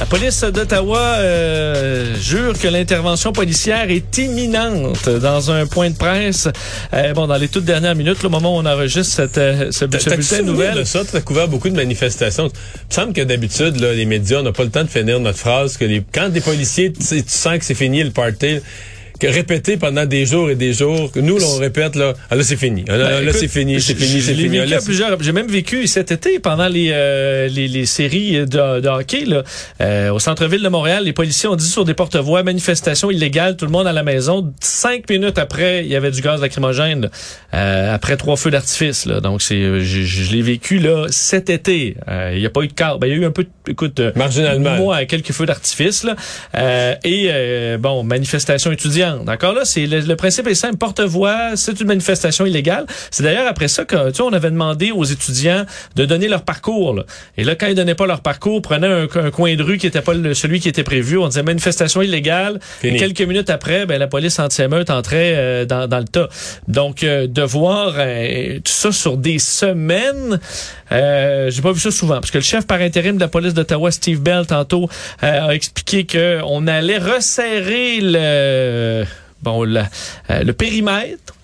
La police d'Ottawa euh, jure que l'intervention policière est imminente dans un point de presse. Euh, bon, dans les toutes dernières minutes, le moment où on enregistre cette, euh, ce, bulletin nouvelles? de ça? T'as couvert beaucoup de manifestations. Il me semble que d'habitude, là, les médias n'ont pas le temps de finir notre phrase. que les, Quand des policiers, tu, tu sens que c'est fini le party, que répéter pendant des jours et des jours, que nous, là, on répète, là, ah, là, c'est fini. Ah, Là, Ben, là, écoute, c'est fini, c'est fini, c'est fini. Là, plusieurs. J'ai même vécu cet été pendant les euh, les, les séries de, de hockey là, euh, au centre-ville de Montréal. Les policiers ont dit sur des porte-voix manifestation illégale, tout le monde à la maison. Cinq minutes après, il y avait du gaz lacrymogène euh, après trois feux d'artifice. Là. Donc c'est, euh, je, je- l'ai vécu là cet été. Euh, il n'y a pas eu de car. Ben, il y a eu un peu, de, écoute, euh, Marginalement. moi, quelques feux d'artifice là. Euh, et bon, manifestation étudiante. D'accord? Là, c'est le, le principe est simple. Porte-voix, c'est une manifestation illégale. C'est d'ailleurs après ça que tu sais, on avait demandé aux étudiants de donner leur parcours. là. Et là, quand ils donnaient pas leur parcours, prenaient un, un coin de rue qui était pas le- celui qui était prévu. On disait manifestation illégale. Fini. Et quelques minutes après, ben, la police anti-émeute entrait euh, dans, dans le tas. Donc, euh, de voir euh, tout ça sur des semaines, euh, j'ai pas vu ça souvent. Parce que le chef par intérim de la police d'Ottawa, Steve Bell, tantôt, euh, a expliqué qu'on allait resserrer le, bon, le, euh, le périmètre,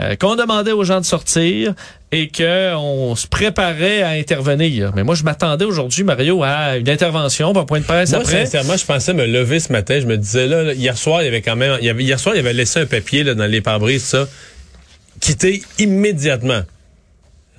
euh, qu'on demandait aux gens de sortir et qu'on se préparait à intervenir. Mais moi, je m'attendais aujourd'hui, Mario, à une intervention, pas un point de presse Moi, après. sincèrement, je pensais me lever ce matin. Je me disais, là, là, hier soir, il y avait quand même, il y avait, hier soir, il avait laissé un papier, là, dans les pare-brises, ça. Quitter immédiatement.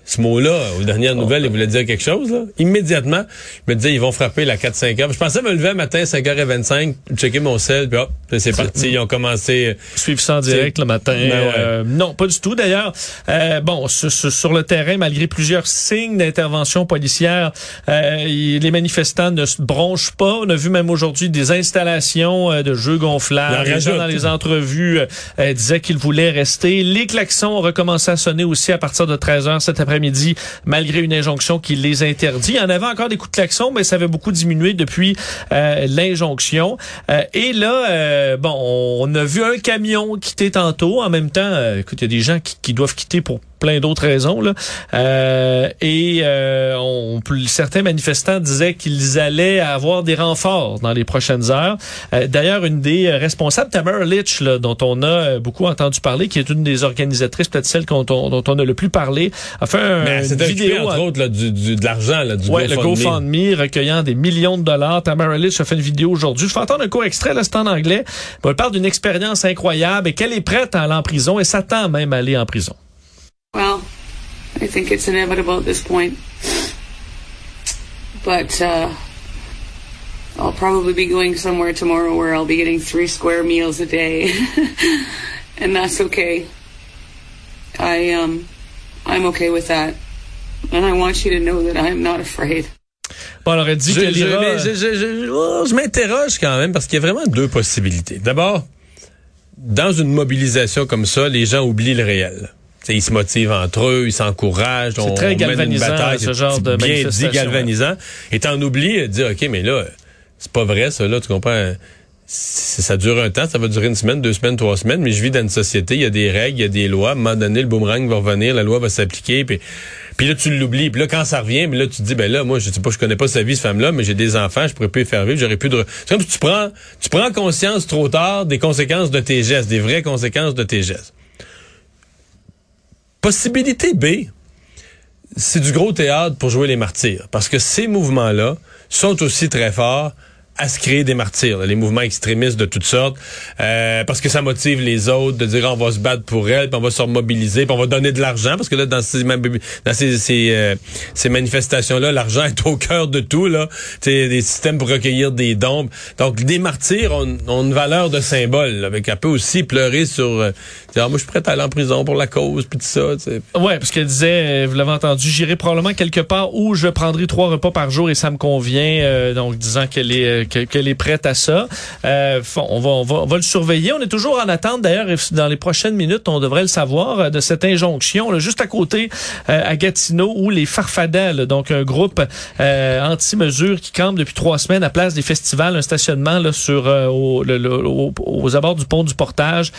Ce mot-là, aux dernières nouvelles, il voulait dire quelque chose, là. Immédiatement, je me disais, ils vont frapper la 4-5 heures. Je pensais me lever un matin, 5h25, checker mon sel, puis hop, c'est parti. Ils ont commencé. suivre ça en direct le matin. Ben ouais. Euh, non, pas du tout. D'ailleurs, euh, bon, sur, le terrain, malgré plusieurs signes d'intervention policière, euh, les manifestants ne se bronchent pas. On a vu même aujourd'hui des installations euh, de jeux gonflables. Les gens dans les entrevues euh, euh, disaient qu'ils voulaient rester. Les klaxons ont recommencé à sonner aussi à partir de 13 heures cet après-midi, malgré une injonction qui les interdit. Il y en avait encore des coups de klaxon, mais ça avait beaucoup diminué depuis euh, l'injonction. Euh, et là, euh, bon, on a vu un camion quitter tantôt. En même temps, écoute, il y a des gens qui doivent quitter pour plein d'autres raisons. Là. Euh, et euh, on, certains manifestants disaient qu'ils allaient avoir des renforts dans les prochaines heures. Euh, D'ailleurs, une des responsables, Tamara Litch, là, dont on a euh, beaucoup entendu parler, qui est une des organisatrices, peut-être celle dont on, dont on a le plus parlé, a fait un, Mais une occupé, vidéo entre en- autres, là, du, du- de l'argent, du Ouais, le GoFundMe. GoFundMe recueillant des millions de dollars. Tamara Litch a fait une vidéo aujourd'hui. Je vais entendre un court extrait, là, c'est en anglais. Elle parle d'une expérience incroyable et qu'elle est prête à aller en prison et s'attend même à aller en prison. Well, I think it's inevitable at this point. But uh, I'll probably be going somewhere tomorrow where I'll be getting three square meals a day, and that's okay. I um, I'm okay with that, and I want you to know that I'm not afraid. Bon, elle aurait dit Je, qu'elle je- ira... mais je- je- je- oh, je m'interroge quand même parce qu'il y a vraiment deux possibilités. D'abord, dans une mobilisation comme ça, les gens oublient le réel. T'sais, ils se motivent entre eux, ils s'encouragent. on- très on mène une galvanisant, bataille, ce c'est genre de bien dit galvanisant. Et t'en oublies de dire, OK, mais là, c'est pas vrai ça, là, tu comprends? Ça dure un temps, ça va durer une semaine, deux semaines, trois semaines, mais je vis dans une société, il y a des règles, il y a des lois. À un moment donné, le boomerang va revenir, la loi va s'appliquer, puis, puis là, tu l'oublies. Puis là, quand ça revient, mais là, tu te dis, ben là, moi, je sais pas, je connais pas sa vie, cette femme-là, mais j'ai des enfants, je pourrais plus les faire vivre, j'aurais plus de... C'est comme si tu prends, tu prends conscience trop tard des conséquences de tes gestes, des vraies conséquences de tes gestes. Possibilité B, c'est du gros théâtre pour jouer les martyrs. Parce que ces mouvements-là sont aussi très forts à se créer des martyrs, là, les mouvements extrémistes de toutes sortes, euh, parce que ça motive les autres de dire on va se battre pour elle, puis on va se remobiliser, puis on va donner de l'argent, parce que là dans ces euh, ces manifestations-là, l'argent est au cœur de tout là, c'est des systèmes pour recueillir des dons. Donc des martyrs ont, ont une valeur de symbole, là, avec un peu aussi pleurer sur, euh, dire Ah, moi je suis prêt à aller en prison pour la cause, puis tout ça. tu sais. Ouais, parce qu'elle disait, euh, vous l'avez entendu, j'irai probablement quelque part où je prendrai trois repas par jour et ça me convient. euh, donc disant qu'elle est, euh, que- que- qu'elle est prête à ça. Euh, on, va, on, va, on va le surveiller. On est toujours en attente, d'ailleurs, dans les prochaines minutes, on devrait le savoir, euh, de cette injonction, là, juste à côté, euh, à Gatineau, où les Farfadets, là, donc un groupe anti-mesures qui campe depuis trois semaines à place des festivals, un stationnement là, sur au- le- le- au- aux abords du pont du Portage,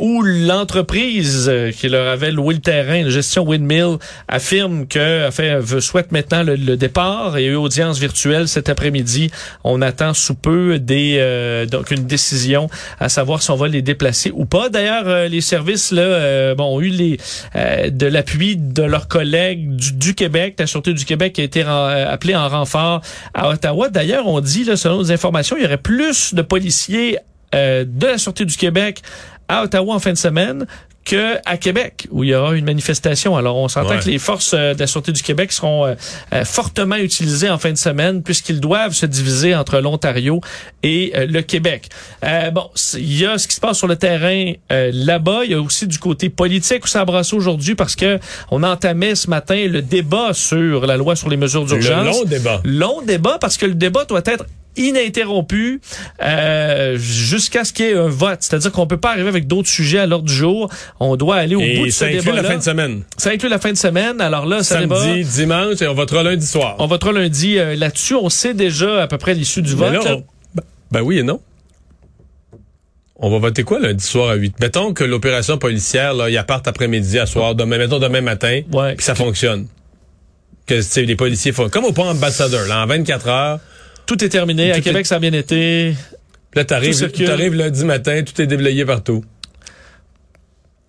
où l'entreprise euh, qui leur avait loué le terrain, la gestion Windmill, affirme que fait, souhaite maintenant le, le départ. A eu audience virtuelle cet après-midi. On attend sous peu des euh, donc une décision à savoir si on va les déplacer ou pas. D'ailleurs, euh, les services là, euh, bon, ont eu les euh, de l'appui de leurs collègues du, du Québec. La Sûreté du Québec a été euh, appelée en renfort à Ottawa. D'ailleurs, on dit, là, selon nos informations, il y aurait plus de policiers euh, de la Sûreté du Québec à Ottawa en fin de semaine que à Québec, où il y aura une manifestation. Alors, on s'entend Ouais. que les forces euh, de la Sûreté du Québec seront euh, euh, fortement utilisées en fin de semaine, puisqu'ils doivent se diviser entre l'Ontario et euh, le Québec. Euh, bon, il y a ce qui se passe sur le terrain euh, là-bas. Il y a aussi du côté politique où ça a brassé aujourd'hui, parce que on entamait ce matin le débat sur la loi sur les mesures d'urgence long débat. long débat parce que le débat doit être ininterrompu euh, jusqu'à ce qu'il y ait un vote. C'est-à-dire qu'on peut pas arriver avec d'autres sujets à l'ordre du jour. On doit aller au bout Et de ce ça inclut débat la fin de semaine. Ça inclut la fin de semaine. Alors là, ça débat. Samedi, dimanche, et on votera lundi soir. On votera lundi euh, là-dessus. On sait déjà à peu près l'issue du Mais vote. là, là. on- ben, ben oui et non. On va voter quoi lundi soir à 8? Mettons que l'opération policière, là, il parte après-midi, à soir, demain, mettons demain matin, Ouais. puis ça fonctionne. Que les policiers font comme au pont ambassadeur, là, en 24 heures. Tout est terminé. À Québec, est- ça a bien été. Là, t'arrives, t'arrives lundi matin, tout est déblayé partout.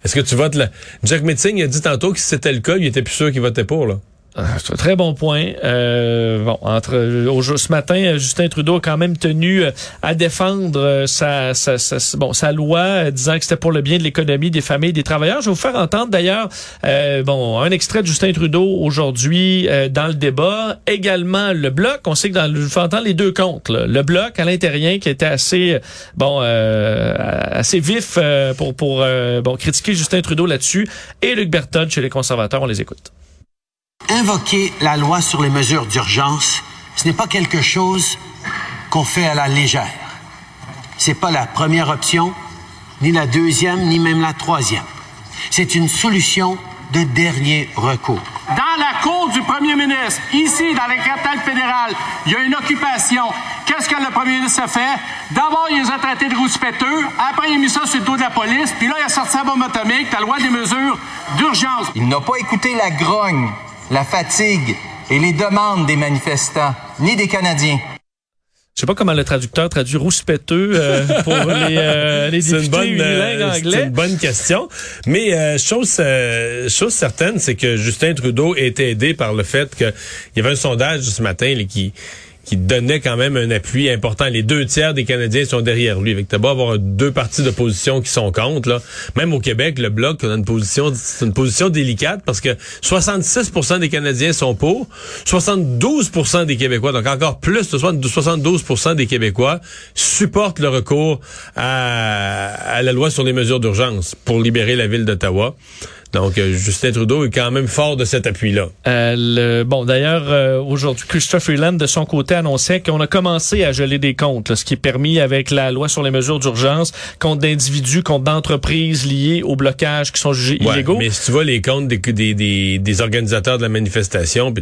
Est-ce que tu votes là? Jack Metzing a dit tantôt que si c'était le cas, il était plus sûr qu'il votait pour, là. Ah, C'est un très bon point. Euh, bon, entre au jour- ce matin, euh, Justin Trudeau a quand même tenu euh, à défendre euh, sa, sa, sa- bon, sa loi, euh, disant que c'était pour le bien de l'économie, des familles, des travailleurs. Je vais vous faire entendre d'ailleurs euh, bon un extrait de Justin Trudeau aujourd'hui euh, dans le débat. Également le bloc. On sait que dans je vous fais entendre les deux comptes. là. Le bloc à l'intérieur qui était assez euh, bon euh, assez vif euh, pour pour euh, bon critiquer Justin Trudeau là-dessus et Luc Berton chez les conservateurs. On les écoute. Invoquer la loi sur les mesures d'urgence, ce n'est pas quelque chose qu'on fait à la légère. C'est pas la première option, ni la deuxième, ni même la troisième. C'est une solution de dernier recours. Dans la cour du premier ministre, ici, dans la capitale fédérale, il y a une occupation. Qu'est-ce que le premier ministre a fait? D'abord, il les a traités de rouspéteux. Après, il a mis ça sur le dos de la police. Puis là, il a sorti la bombe atomique, la loi des mesures d'urgence. Il n'a pas écouté la grogne, la fatigue et les demandes des manifestants, ni des Canadiens. Je sais pas comment le traducteur traduit rouspéteux euh, pour les, euh, les députés une bonne, euh, c'est une bonne question. Mais euh, chose, euh, chose certaine, c'est que Justin Trudeau était aidé par le fait qu'il y avait un sondage ce matin là, qui qui donnait quand même un appui important. Les deux tiers des Canadiens sont derrière lui. Avec beau avoir deux partis d'opposition qui sont contre. Là. Même au Québec, le Bloc a une position, c'est une position délicate parce que 66% des Canadiens sont pour, 72% des Québécois, donc encore plus de 72% des Québécois supportent le recours à la loi sur les mesures d'urgence pour libérer la ville d'Ottawa. Donc, euh, Justin Trudeau est quand même fort de cet appui-là. Euh, le- bon, d'ailleurs, euh, aujourd'hui, Christophe Freeland, de son côté, annonçait qu'on a commencé à geler des comptes, là, ce qui est permis avec la loi sur les mesures d'urgence, comptes d'individus, comptes d'entreprises liés au blocage qui sont jugés Ouais, illégaux. Mais si tu vois les comptes des, des, des, des organisateurs de la manifestation,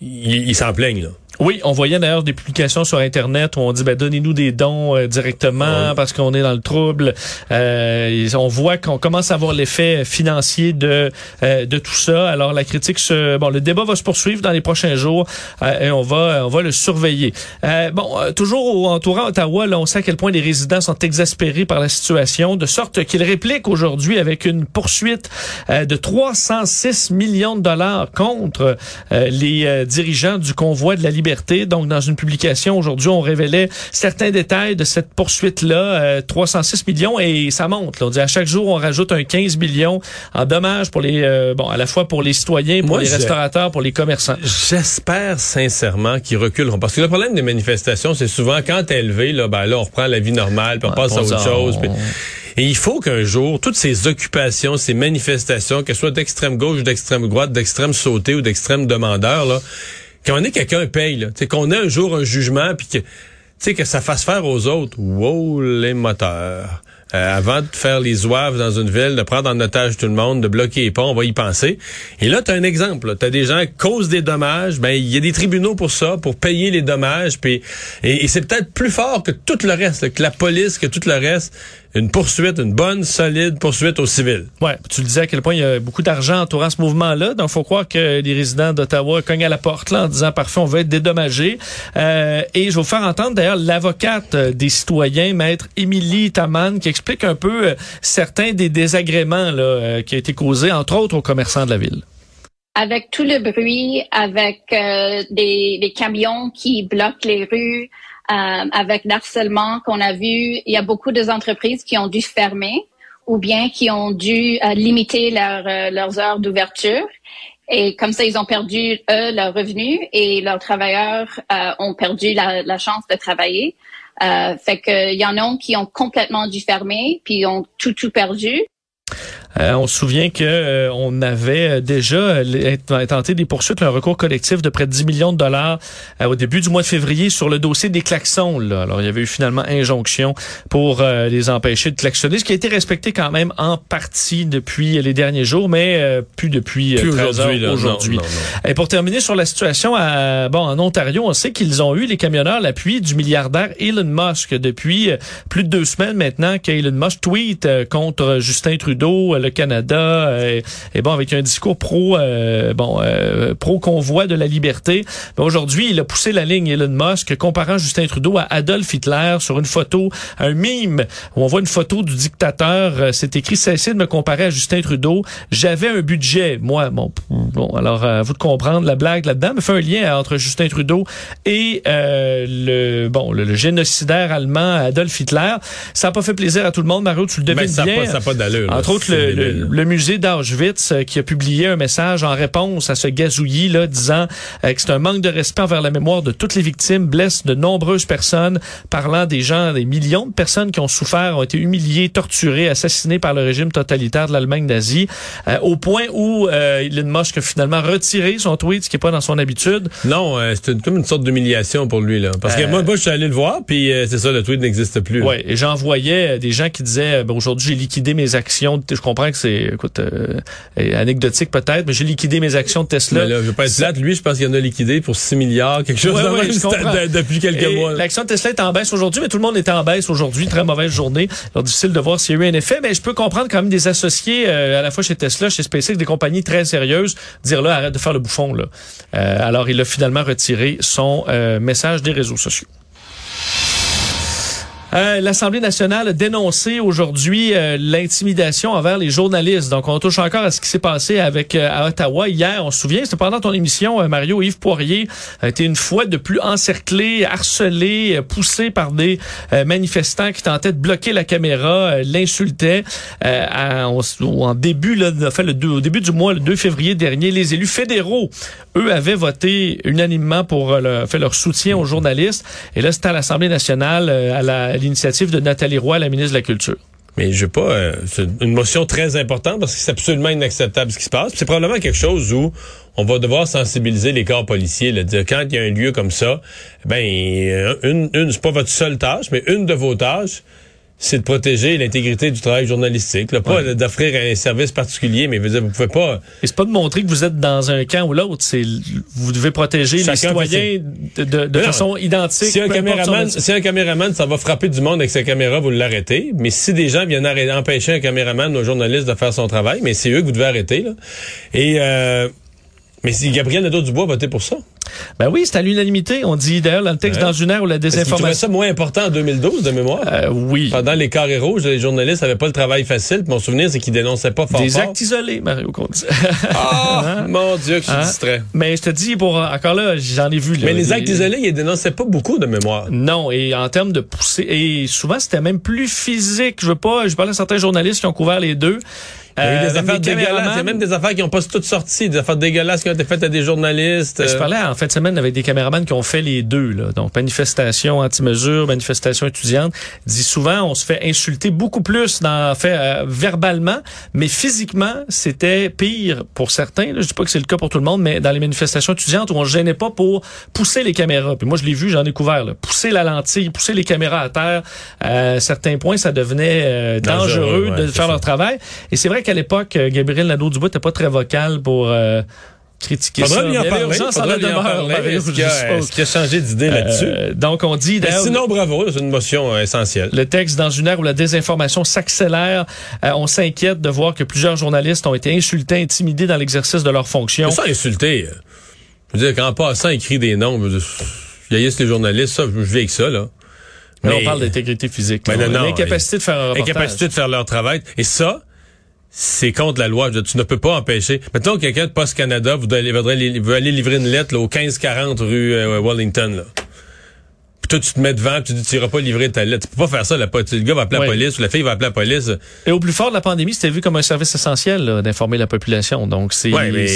ils s'en plaignent, là. Oui, on voyait d'ailleurs des publications sur Internet où on dit ben, donnez-nous des dons euh, directement parce qu'on est dans le trouble. Euh, on voit qu'on commence à voir l'effet financier de euh, de tout ça. Alors la critique, se, bon, le débat va se poursuivre dans les prochains jours euh, et on va on va le surveiller. Euh, bon, euh, toujours au- entourant Ottawa, là, on sait à quel point les résidents sont exaspérés par la situation, de sorte qu'ils répliquent aujourd'hui avec une poursuite euh, de 306 millions de dollars contre euh, les euh, dirigeants du convoi de la liberté. Donc, dans une publication aujourd'hui, on révélait certains détails de cette poursuite-là, euh, 306 millions, et ça monte. là. On dit à chaque jour, on rajoute un 15 millions en dommages pour les, euh, bon, à la fois pour les citoyens, pour Moi, les restaurateurs, pour les commerçants. J'espère sincèrement qu'ils reculeront. Parce que le problème des manifestations, c'est souvent quand t'es élevé, là, ben là, on reprend la vie normale, puis on Ouais, passe à autre chose. puis- Et il faut qu'un jour, toutes ces occupations, ces manifestations, qu'elles soient d'extrême gauche ou d'extrême droite, d'extrême sauté ou d'extrême demandeur, là, qu'on ait quelqu'un paye, là. Qu'on ait un jour un jugement, puis que sais, que ça fasse faire aux autres, wow, les moteurs. Euh, avant de faire les zouaves dans une ville, de prendre en otage tout le monde, de bloquer les ponts, on va y penser. Et là, tu as un exemple. Tu as des gens qui causent des dommages. Ben, il y a des tribunaux pour ça, pour payer les dommages. Puis, et, c'est peut-être plus fort que tout le reste, que la police, que tout le reste. Une poursuite, une bonne, solide poursuite aux civils. Ouais, tu le disais à quel point il y a beaucoup d'argent entourant ce mouvement-là. Donc, faut croire que les résidents d'Ottawa cognent à la porte là en disant parfait, on veut être dédommagés. Euh, et je vais vous faire entendre d'ailleurs l'avocate euh, des citoyens, maître Émilie Taman, qui explique un peu euh, certains des désagréments là, euh, qui ont été causés, entre autres, aux commerçants de la ville. avec tout le bruit, avec euh, des, des camions qui bloquent les rues, avec l'harcèlement qu'on a vu, il y a beaucoup de entreprises qui ont dû fermer ou bien qui ont dû euh, limiter leur, euh, leurs heures d'ouverture. Et comme ça, ils ont perdu, eux, leurs revenus et leurs travailleurs euh, ont perdu la, la chance de travailler. Euh, fait que il y en a qui ont complètement dû fermer, puis ont tout, tout perdu. Euh, on se souvient que euh, on avait déjà euh, tenté des poursuites, un recours collectif de près de 10 millions de dollars euh, au début du mois de février sur le dossier des klaxons. Là. Alors, il y avait eu finalement injonction pour euh, les empêcher de klaxonner, ce qui a été respecté quand même en partie depuis les derniers jours, mais euh, plus depuis Plus 13 aujourd'hui, heures aujourd'hui. Non, non, non. Et pour terminer sur la situation à, bon, en Ontario, on sait qu'ils ont eu, les camionneurs, l'appui du milliardaire Elon Musk depuis plus de deux semaines maintenant qu'Elon Musk tweet contre Justin Trudeau, le Canada, euh, et bon, avec un discours pro, euh, bon, euh, pro-convoi de la liberté. Mais aujourd'hui, il a poussé la ligne Elon Musk, comparant Justin Trudeau à Adolf Hitler sur une photo, un mime, où on voit une photo du dictateur. C'est écrit, cessez de me comparer à Justin Trudeau. J'avais un budget, moi. Bon, bon alors, à vous de comprendre la blague là-dedans, mais fait un lien entre Justin Trudeau et euh, le bon le, le génocidaire allemand Adolf Hitler. Ça n'a pas fait plaisir à tout le monde, Mario, tu le devines Mais ça n'a bien. pas, ça a pas d'allure. Entre autres, le, le, débile. le musée d'Auschwitz euh, qui a publié un message en réponse à ce gazouillis là, disant euh, que c'est un manque de respect envers la mémoire de toutes les victimes, blesse de nombreuses personnes, parlant des gens, des millions de personnes qui ont souffert, ont été humiliées, torturées, assassinées par le régime totalitaire de l'Allemagne nazie, euh, au point où euh, Elon Musk a finalement retiré son tweet, ce qui n'est pas dans son habitude. Non, euh, c'est une- comme une sorte d'humiliation pour lui. là. Parce que moi, moi, je suis allé le voir, puis euh, c'est ça, le tweet n'existe plus. Ouais, et j'en voyais des gens qui disaient ben, aujourd'hui j'ai liquidé mes actions. Je comprends que c'est écoute euh, anecdotique peut-être, mais j'ai liquidé mes actions de Tesla. Mais là, je veux pas être plate. Lui, je pense qu'il en a liquidé pour 6 milliards, quelque chose Ouais, même, comprends. depuis quelques Et mois. L'action de Tesla est en baisse aujourd'hui, mais tout le monde est en baisse aujourd'hui. Très mauvaise journée. Alors, difficile de voir s'il y a eu un effet, mais je peux comprendre quand même des associés, euh, à la fois chez Tesla, chez SpaceX, des compagnies très sérieuses, dire là, arrête de faire le bouffon. Là. Euh, alors, il a finalement retiré son message des réseaux sociaux. Euh, L'Assemblée nationale a dénoncé aujourd'hui euh, l'intimidation envers les journalistes. Donc, on touche encore à ce qui s'est passé avec euh, à Ottawa hier. On se souvient, c'était pendant ton émission, euh, Mario Yves Poirier a été une fois de plus encerclé, harcelé, poussé par des manifestants qui tentaient de bloquer la caméra, l'insultaient. En début, là, en fait, le au début du mois, le 2 février dernier, les élus fédéraux, eux, avaient voté unanimement pour le- fait leur soutien aux journalistes. Et là, c'était à l'Assemblée nationale, à la- l'initiative de Nathalie Roy, la ministre de la Culture. Mais je veux pas. euh, c'est une motion très importante parce que c'est absolument inacceptable ce qui se passe. C'est probablement quelque chose où on va devoir sensibiliser les corps policiers, là, dire quand il y a un lieu comme ça, ben euh, une, une c'est pas votre seule tâche, mais une de vos tâches, c'est de protéger l'intégrité du travail journalistique. Là, pas d'offrir un service particulier, mais veux dire, vous pouvez pas. Et c'est pas de montrer que vous êtes dans un camp ou l'autre, c'est vous devez protéger les Chacun citoyens de, façon identique. Si un caméraman, si un caméraman, ça va frapper du monde avec sa caméra, vous l'arrêtez. Mais si des gens viennent arrêter- empêcher un caméraman ou un journaliste de faire son travail, mais c'est eux que vous devez arrêter. Là. Et euh, mais si Gabriel Nadeau-Dubois a voté pour ça. Ben oui, c'est à l'unanimité. On dit d'ailleurs dans le texte Ouais. dans une heure où la désinformation. ça moins important en 2012 de mémoire? Euh, oui. Pendant les carrés rouges, les journalistes n'avaient pas le travail facile. Mon souvenir, c'est qu'ils dénonçaient pas fort Des fort. actes isolés, Mario dit. Ah, mon Dieu, que je suis Hein? distrait. Mais je te dis, pour encore là, j'en ai vu. là, Mais les des- actes isolés, ils dénonçaient pas beaucoup de mémoire. Non, et en termes de pousser, et souvent c'était même plus physique. Je veux pas, je parle à certains journalistes qui ont couvert les deux. Il y a eu des Euh, affaires dégueulasses. Il y a même des affaires qui n'ont pas toutes sorti, des affaires dégueulasses qui ont été faites à des journalistes. Je Euh, parlais en fin de semaine avec des caméramans qui ont fait les deux, là. donc manifestation anti-mesure, manifestation étudiante. Dit souvent, on se fait insulter beaucoup plus dans fait euh, verbalement, mais physiquement, c'était pire pour certains. Là. Je dis pas que c'est le cas pour tout le monde, mais dans les manifestations étudiantes où on se gênait pas pour pousser les caméras. Puis moi, je l'ai vu, j'en ai couvert. Là. Pousser la lentille, pousser les caméras à terre. À certains points, ça devenait euh, dangereux, ouais, de faire ça. leur travail. Et c'est vrai qu'à l'époque, euh, Gabriel Nadeau-Dubois n'était pas très vocal pour euh, critiquer ça. Faudra lui en Il y parler. faudra la lui en parler. Mario, Est-ce qu'il a, qu'il a changé d'idée là-dessus? Euh, donc, on dit, Mais d'ailleurs, sinon, bravo, c'est une motion euh, essentielle. le texte dans une ère où la désinformation s'accélère, euh, on s'inquiète de voir que plusieurs journalistes ont été insultés, intimidés dans l'exercice de leurs fonctions. Ça, insulter. euh. Je veux dire, quand en passant, écrit des noms, veux dire, yaïs les journalistes, ça, je vis avec ça, là. Mais on Mais- parle d'intégrité physique. Ben là. non, non, L'incapacité de faire un reportage. Incapacité de faire leur travail. Et ça, c'est contre la loi. Tu ne peux pas empêcher. Mettons que quelqu'un de Post Canada voudrait li- veut aller livrer une lettre là, au 1540 rue euh, Wellington. Là. Toi, tu te mets devant, tu dis, tu iras pas livrer ta lettre. Tu peux pas faire ça. La, le gars va appeler Ouais. la police ou la fille va appeler la police. Et au plus fort de la pandémie, c'était vu comme un service essentiel d'informer la population. Donc, c'est, Ouais, mais-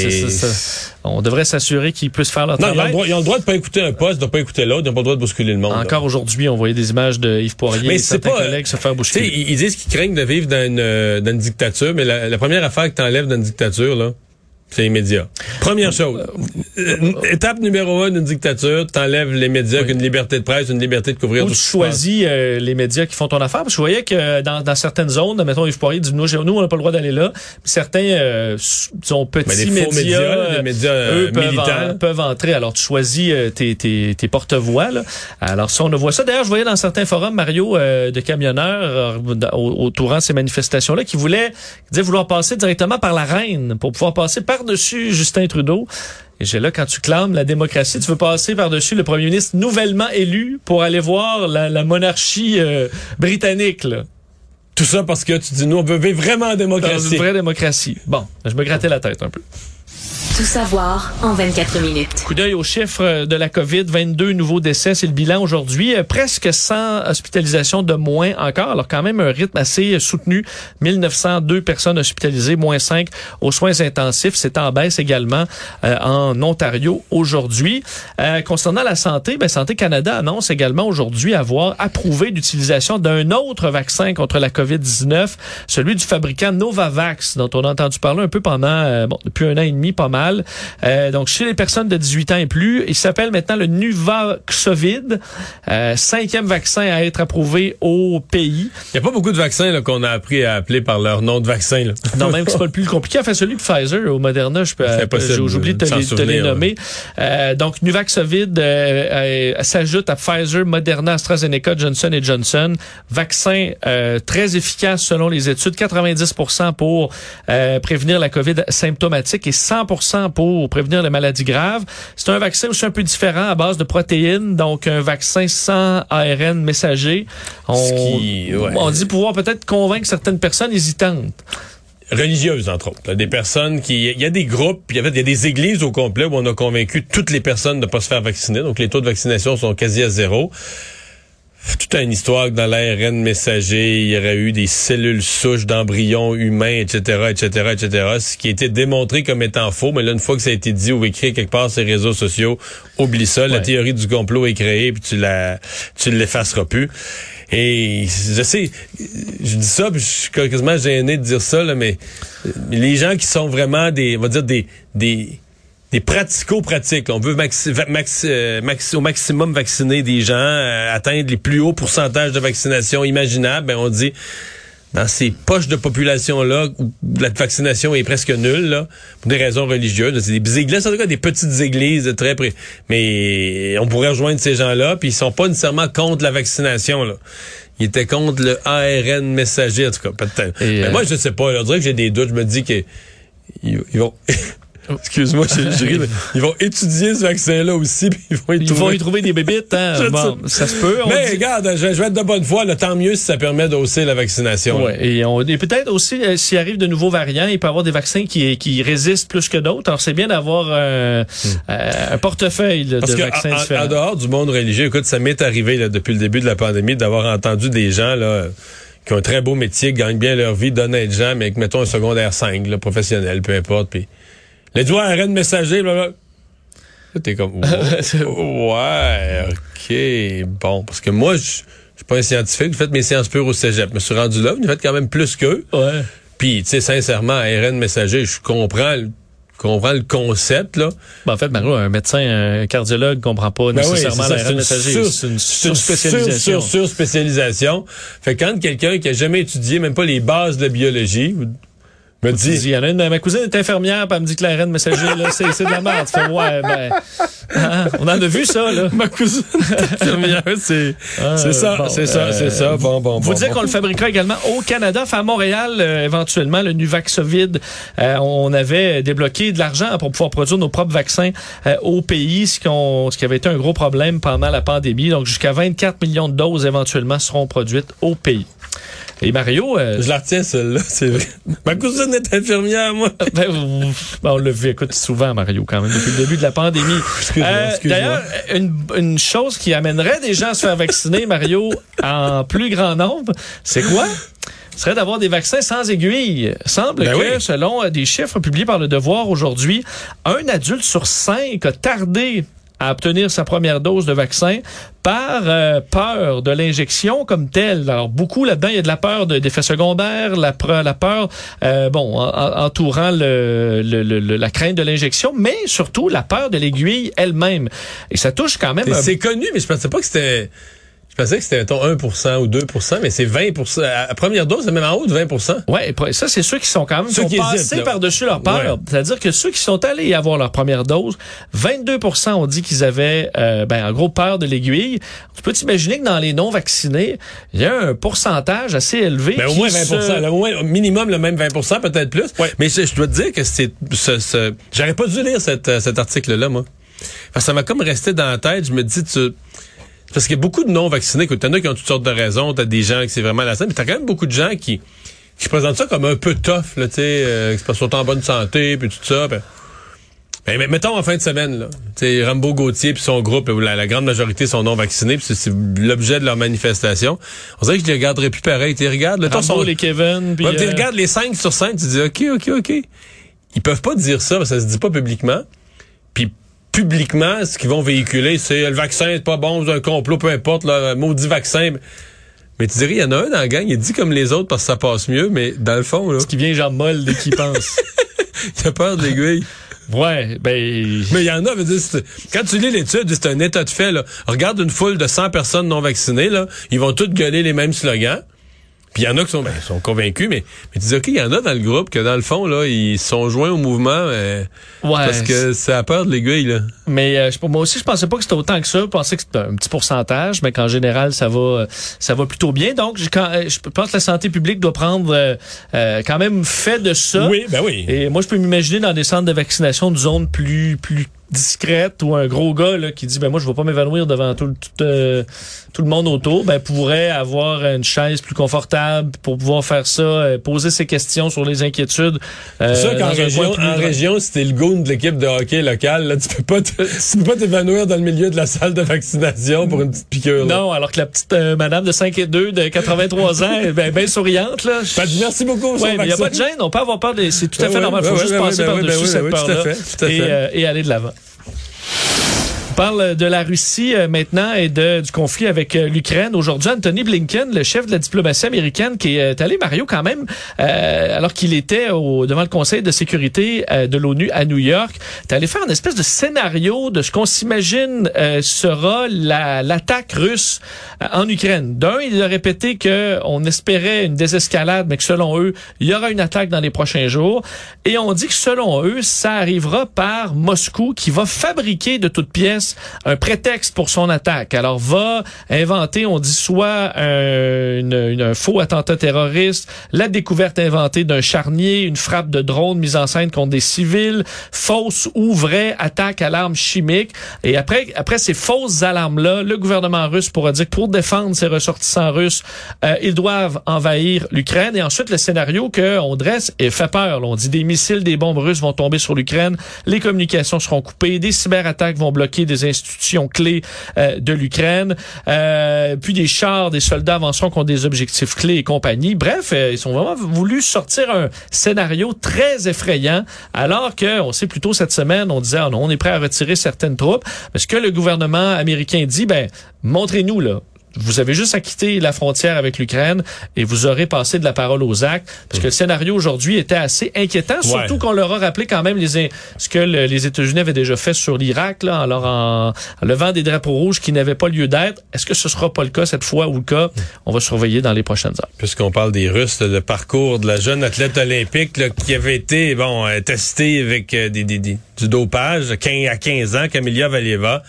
on devrait s'assurer qu'ils puissent faire leur Non, ils ont, travail. le droit, ils ont le droit de pas écouter un poste, de pas écouter l'autre, ils n'ont pas le droit de bousculer le monde. Encore aujourd'hui, on voyait des images de Yves Poirier Mais et certains pas, collègues se faire bousculer. ils, disent qu'ils craignent de vivre dans une, euh, dans une dictature, mais la, la première affaire que t'enlèves dans une dictature, là, c'est les médias. Première chose. Euh, étape numéro un d'une dictature, t'enlèves les médias, Oui. qu'une liberté de presse, une liberté de couvrir Ou tout tu choisis euh, les médias qui font ton affaire. Parce que je voyais que dans, dans certaines zones, mettons Yves Poirier dit nous, on n'a pas le droit d'aller là. Certains euh, s- disons, petits Mais des médias, médias, euh, médias, euh, eux peuvent, militants. en- peuvent entrer. Alors tu choisis euh, tes, tes, tes porte-voix. là. Alors ça, on voit ça. D'ailleurs, je voyais dans certains forums Mario euh, de camionneurs euh, autour de ces manifestations-là qui voulaient qui disaient vouloir passer directement par la reine pour pouvoir passer par-dessus Justin Trudeau. Et j'ai là, quand tu clames la démocratie, tu veux passer par-dessus le premier ministre nouvellement élu pour aller voir la, la monarchie euh, britannique, là, Tout ça parce que tu dis, nous, on veut vivre vraiment en dans démocratie. une vraie démocratie. Bon, je me grattais la tête un peu. Tout savoir en 24 minutes. Coup d'œil aux chiffres de la COVID, 22 nouveaux décès, c'est le bilan aujourd'hui. Euh, Presque 100 hospitalisations de moins encore, alors quand même un rythme assez soutenu. 1902 personnes hospitalisées, moins 5 aux soins intensifs. C'est en baisse également euh, en Ontario aujourd'hui. Euh, concernant la santé, ben, Santé Canada annonce également aujourd'hui avoir approuvé l'utilisation d'un autre vaccin contre la COVID-19, celui du fabricant Novavax, dont on a entendu parler un peu pendant, bon, depuis un an et demi, pas mal. Euh, donc, chez les personnes de 18 ans et plus, il s'appelle maintenant le Nuvaxovid, euh, cinquième vaccin à être approuvé au pays. Il n'y a pas beaucoup de vaccins là, qu'on a appris à appeler par leur nom de vaccin. Là. Non, même que c'est pas le plus compliqué. Enfin, celui de Pfizer ou Moderna, je peux, euh, oublié de te de les, te les souvenir, nommer. Euh, donc, Nuvaxovid euh, euh, s'ajoute à Pfizer, Moderna, AstraZeneca, Johnson Johnson. Vaccin très efficace selon les études, 90% pour prévenir la COVID symptomatique et 100% pour prévenir les maladies graves. C'est un vaccin aussi un peu différent à base de protéines, donc un vaccin sans ARN messager. On, Ce qui- ouais. on dit pouvoir peut-être convaincre certaines personnes hésitantes. religieuses, entre autres. Des personnes qui... Il y a des groupes, puis il y avait il y a des églises au complet où on a convaincu toutes les personnes de ne pas se faire vacciner. Donc, les taux de vaccination sont quasi à zéro. Toute une histoire que dans l'ARN messager, il y aurait eu des cellules souches d'embryons humains, etc., etc., etc., ce qui a été démontré comme étant faux. Mais là, une fois que ça a été dit ou écrit quelque part sur les réseaux sociaux, oublie ça. La théorie du complot est créée, puis tu la, tu l'effaceras plus. Et je sais, je dis ça, puis je suis quasiment gêné de dire ça, là, mais les gens qui sont vraiment des, on va dire des, des, des pratico-pratiques. On veut maxi- va- maxi- euh, maxi- au maximum vacciner des gens, euh, atteindre les plus hauts pourcentages de vaccination imaginables. Ben, on dit, dans ces poches de population-là, où la vaccination est presque nulle, là, pour des raisons religieuses. C'est des églises, en tout cas des petites églises très près. Mais on pourrait rejoindre ces gens-là, puis ils sont pas nécessairement contre la vaccination. Là. Ils étaient contre le ARN messager, en tout cas, peut-être. Mais euh, moi, je sais pas. là, on dirait que j'ai des doutes. Je me dis que ils vont... Excuse-moi, j'ai j'ai ri, mais ils vont étudier ce vaccin-là aussi, puis ils vont y Ils trouver- vont y trouver des bébites, hein? Je Bon, ça se peut. on Mais dit- regarde, je, je vais être de bonne foi. Là, tant mieux si ça permet d'hausser la vaccination. Ouais, et, on- et peut-être aussi, euh, s'il arrive de nouveaux variants, il peut y avoir des vaccins qui, qui résistent plus que d'autres. Alors, c'est bien d'avoir euh, euh, un portefeuille là, Hmm. Parce de que vaccins en- en, différents. en dehors du monde religieux, écoute, ça m'est arrivé là, depuis le début de la pandémie d'avoir entendu des gens là qui ont un très beau métier, qui gagnent bien leur vie, d'honnêtes gens, mais mettons, un secondaire 5, là, professionnel, peu importe. Puis, les doigts arrêtent de messager, blablabla. Là, t'es comme, oh, ouais, OK, bon. Parce que moi, je suis pas un scientifique, j'ai fait mes sciences pures au cégep. Je me suis rendu là, j'ai fait quand même plus qu'eux. Ouais. Puis, tu sais, sincèrement, ARN messager, je comprends le comprends le concept, là. Ben, en fait, Mario, un médecin, un cardiologue comprend pas Ben oui, nécessairement c'est ça, la c'est une messager. sur- C'est une c'est une sur-spécialisation. sur- sur- sur-spécialisation. Fait que quand quelqu'un qui a jamais étudié même pas les bases de la biologie me dis, il y en a une, ma cousine est infirmière, puis elle me dit que la reine messager, là, c'est, c'est de la merde. Tu fais, ouais, ben, hein, on en a vu ça, là. ma cousine infirmière, c'est Ah, c'est ça, bon, c'est ça, euh, c'est ça. Bon, bon, Vous bon. dire bon. qu'on le fabriquera également au Canada, enfin à Montréal, euh, éventuellement, le Nuvaxovid. Euh, on avait débloqué de l'argent pour pouvoir produire nos propres vaccins euh, au pays, ce, qu'on- ce qui avait été un gros problème pendant la pandémie. Donc, jusqu'à 24 millions de doses éventuellement seront produites au pays. Et Mario, euh, Je la retiens, celle-là, c'est vrai. Ma cousine est infirmière, moi. ben, ben, on l'a vu, écoute, souvent, Mario, quand même, depuis le début de la pandémie. Euh. D'ailleurs, une, une chose qui amènerait des gens à se faire vacciner, Mario, en plus grand nombre, c'est quoi? Ce serait d'avoir des vaccins sans aiguille. Semble Ben que, oui. selon euh, des chiffres publiés par le Devoir aujourd'hui, un adulte sur cinq a tardé à obtenir sa première dose de vaccin par euh, peur de l'injection comme telle. Alors beaucoup là-dedans, il y a de la peur de- d'effets secondaires, la, la peur, euh, bon, en- en- entourant le, le- le- la crainte de l'injection, mais surtout la peur de l'aiguille elle-même. Et ça touche quand même. Un- C'est connu, mais je pensais pas que c'était. Je pensais que c'était mettons, 1% ou 2% mais c'est 20 À la première dose, c'est même en haut de 20 Ouais, et pour- ça c'est ceux qui sont quand même Ceux qui ont qui passé hésitent, là. par-dessus leur peur. Ouais. C'est-à-dire que ceux qui sont allés avoir leur première dose, 22% ont dit qu'ils avaient euh, ben en gros peur de l'aiguille. Tu peux t'imaginer que dans les non vaccinés, il y a un pourcentage assez élevé Mais au moins 20 se- moins, au minimum le même 20% peut-être plus. Ouais. Mais je, je dois te dire que c'est ce, ce- j'aurais pas dû lire cette, euh, cet article là moi. Parce que ça m'a comme resté dans la tête, je me dis tu parce qu'il y a beaucoup de non vaccinés, écoute, t'en as qui ont toutes sortes de raisons, t'as des gens qui c'est vraiment la scène, mais t'as quand même beaucoup de gens qui qui présentent ça comme un peu tough là, tu sais, euh, sont en bonne santé puis tout ça. ben- ben, mais mettons en fin de semaine, là. Tu sais, Rambo Gauthier puis son groupe, où la, la grande majorité sont non vaccinés, puis c'est- l'objet de leur manifestation. On dirait que je les regarderais plus pareil. Tu regardes, le temps Rambo, les Kevin, puis Ouais, euh, regardes les 5 sur 5, tu dis OK, OK, OK. Ils peuvent pas dire ça, parce que ça se dit pas publiquement. Puis publiquement, ce qu'ils vont véhiculer, c'est le vaccin est pas bon, c'est un complot, peu importe, le maudit vaccin. Mais tu dirais, il y en a un dans la gang, il dit comme les autres parce que ça passe mieux, mais dans le fond, là, qui vient genre molle dès qu'il pense. il a peur de l'aiguille. ouais, ben Mais il y en a, veut dire, c'est- quand tu lis l'étude, c'est un état de fait. Là. Regarde une foule de 100 personnes non vaccinées, là, ils vont toutes gueuler les mêmes slogans. Puis il y en a qui sont, ben, sont convaincus, mais, mais tu dis, OK, il y en a dans le groupe que, dans le fond, là, ils sont joints au mouvement mais, ouais. parce que c'est à peur de l'aiguille. Là. Mais euh, je moi aussi, je pensais pas que c'était autant que ça. Je pensais que c'était un petit pourcentage, mais qu'en général, ça va, euh, ça va plutôt bien. Donc, j'ai- quand, euh, je pense que la santé publique doit prendre euh, euh, quand même fait de ça. Oui, ben oui. Et moi, je peux m'imaginer dans des centres de vaccination de zones plus plus discrètes ou un gros gars là, qui dit ben moi je vais pas m'évanouir devant tout, le- tout, euh, tout le monde autour ben pourrait avoir une chaise plus confortable pour pouvoir faire ça euh, poser ses questions sur les inquiétudes euh, C'est sûr qu'en région, plus en région, si t'es le goon de l'équipe de hockey locale, là, tu peux pas te- tu peux pas t'évanouir dans le milieu de la salle de vaccination pour une petite piqûre. là. Non, alors que la petite euh, madame de 5 et 2 de 83 ans est bien ben souriante. Là. Ben, merci beaucoup. Ouais, mais il n'y a pas de gêne, on peut avoir peur des... C'est tout à Ouais, fait normal. Il faut juste passer ouais, ouais, cette ouais, tout à peur-là fait, tout à et, et aller de l'avant. On parle de la Russie euh, maintenant et de, du conflit avec euh, l'Ukraine. Aujourd'hui, Anthony Blinken, le chef de la diplomatie américaine, qui est allé, Mario, quand même, euh, alors qu'il était au, devant le Conseil de sécurité euh, de l'ONU à New York, est allé faire une espèce de scénario de ce qu'on s'imagine euh, sera la- l'attaque russe euh, en Ukraine. D'un, il a répété qu'on espérait une désescalade, mais que selon eux, il y aura une attaque dans les prochains jours. Et on dit que selon eux, ça arrivera par Moscou qui va fabriquer de toutes pièces un prétexte pour son attaque. Alors va inventer, on dit soit un, une- une- un faux attentat terroriste, la découverte inventée d'un charnier, une frappe de drone mise en scène contre des civils, fausse ou vraie attaque à l'arme chimique. Et après, après ces fausses alarmes-là, le gouvernement russe pourra dire que pour défendre ses ressortissants russes, euh, ils doivent envahir l'Ukraine. Et ensuite, le scénario qu'on dresse et fait peur. On dit des missiles, des bombes russes vont tomber sur l'Ukraine, les communications seront coupées, des cyberattaques vont bloquer des institutions clés euh, de l'Ukraine, euh, puis des chars, des soldats avançants qui ont des objectifs clés et compagnie. Bref, euh, ils ont vraiment voulu sortir un scénario très effrayant, alors que on sait plutôt cette semaine, on disait, ah non, on est prêt à retirer certaines troupes. Parce que le gouvernement américain dit, ben, montrez-nous là vous avez juste à quitter la frontière avec l'Ukraine et vous aurez passé de la parole aux actes. Parce que le scénario aujourd'hui était assez inquiétant, surtout qu'on leur a rappelé quand même les, ce que le- les États-Unis avaient déjà fait sur l'Irak, là, en, leur en, en levant des drapeaux rouges qui n'avaient pas lieu d'être. Est-ce que ce sera pas le cas cette fois ou le cas? On va surveiller dans les prochaines heures. Puisqu'on parle des Russes, le parcours de la jeune athlète olympique là, qui avait été bon euh, testée avec euh, des, des- des- du dopage 15 à 15 ans, Camilla Valieva.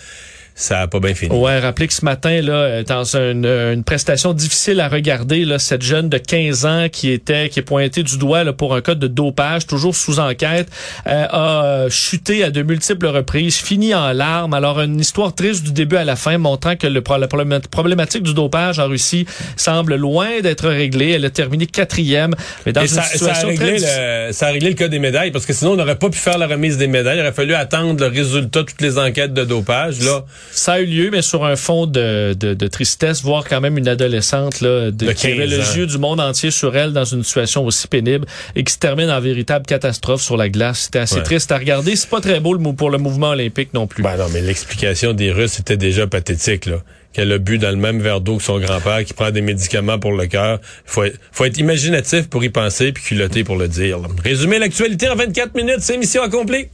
Ça a pas bien fini. Ouais, rappelez que ce matin, là, euh, dans une, une prestation difficile à regarder, là, cette jeune de 15 ans qui était, qui est pointée du doigt là, pour un cas de dopage, toujours sous enquête, euh, a euh, chuté à de multiples reprises, fini en larmes. Alors, une histoire triste du début à la fin, montrant que le, la problém- problématique du dopage en Russie semble loin d'être réglée. Elle a terminé quatrième, mais dans Et une ça, ça, a situation très réglé le, ça a réglé le cas des médailles, parce que sinon, on n'aurait pas pu faire la remise des médailles. Il aurait fallu attendre le résultat de toutes les enquêtes de dopage. Là, Ça a eu lieu, mais sur un fond de, de, de tristesse, voir quand même une adolescente là, de, De qui avait 15 le yeux du monde entier sur elle dans une situation aussi pénible et qui se termine en véritable catastrophe sur la glace. C'était assez Ouais. triste à regarder. C'est pas très beau le pour le mouvement olympique non plus. ben non, mais l'explication des Russes était déjà pathétique, là. Qu'elle a bu dans le même verre d'eau que son grand-père, qui prend des médicaments pour le cœur. Faut faut être imaginatif pour y penser, puis culotté pour le dire. Résumer l'actualité en 24 minutes, c'est mission accomplie.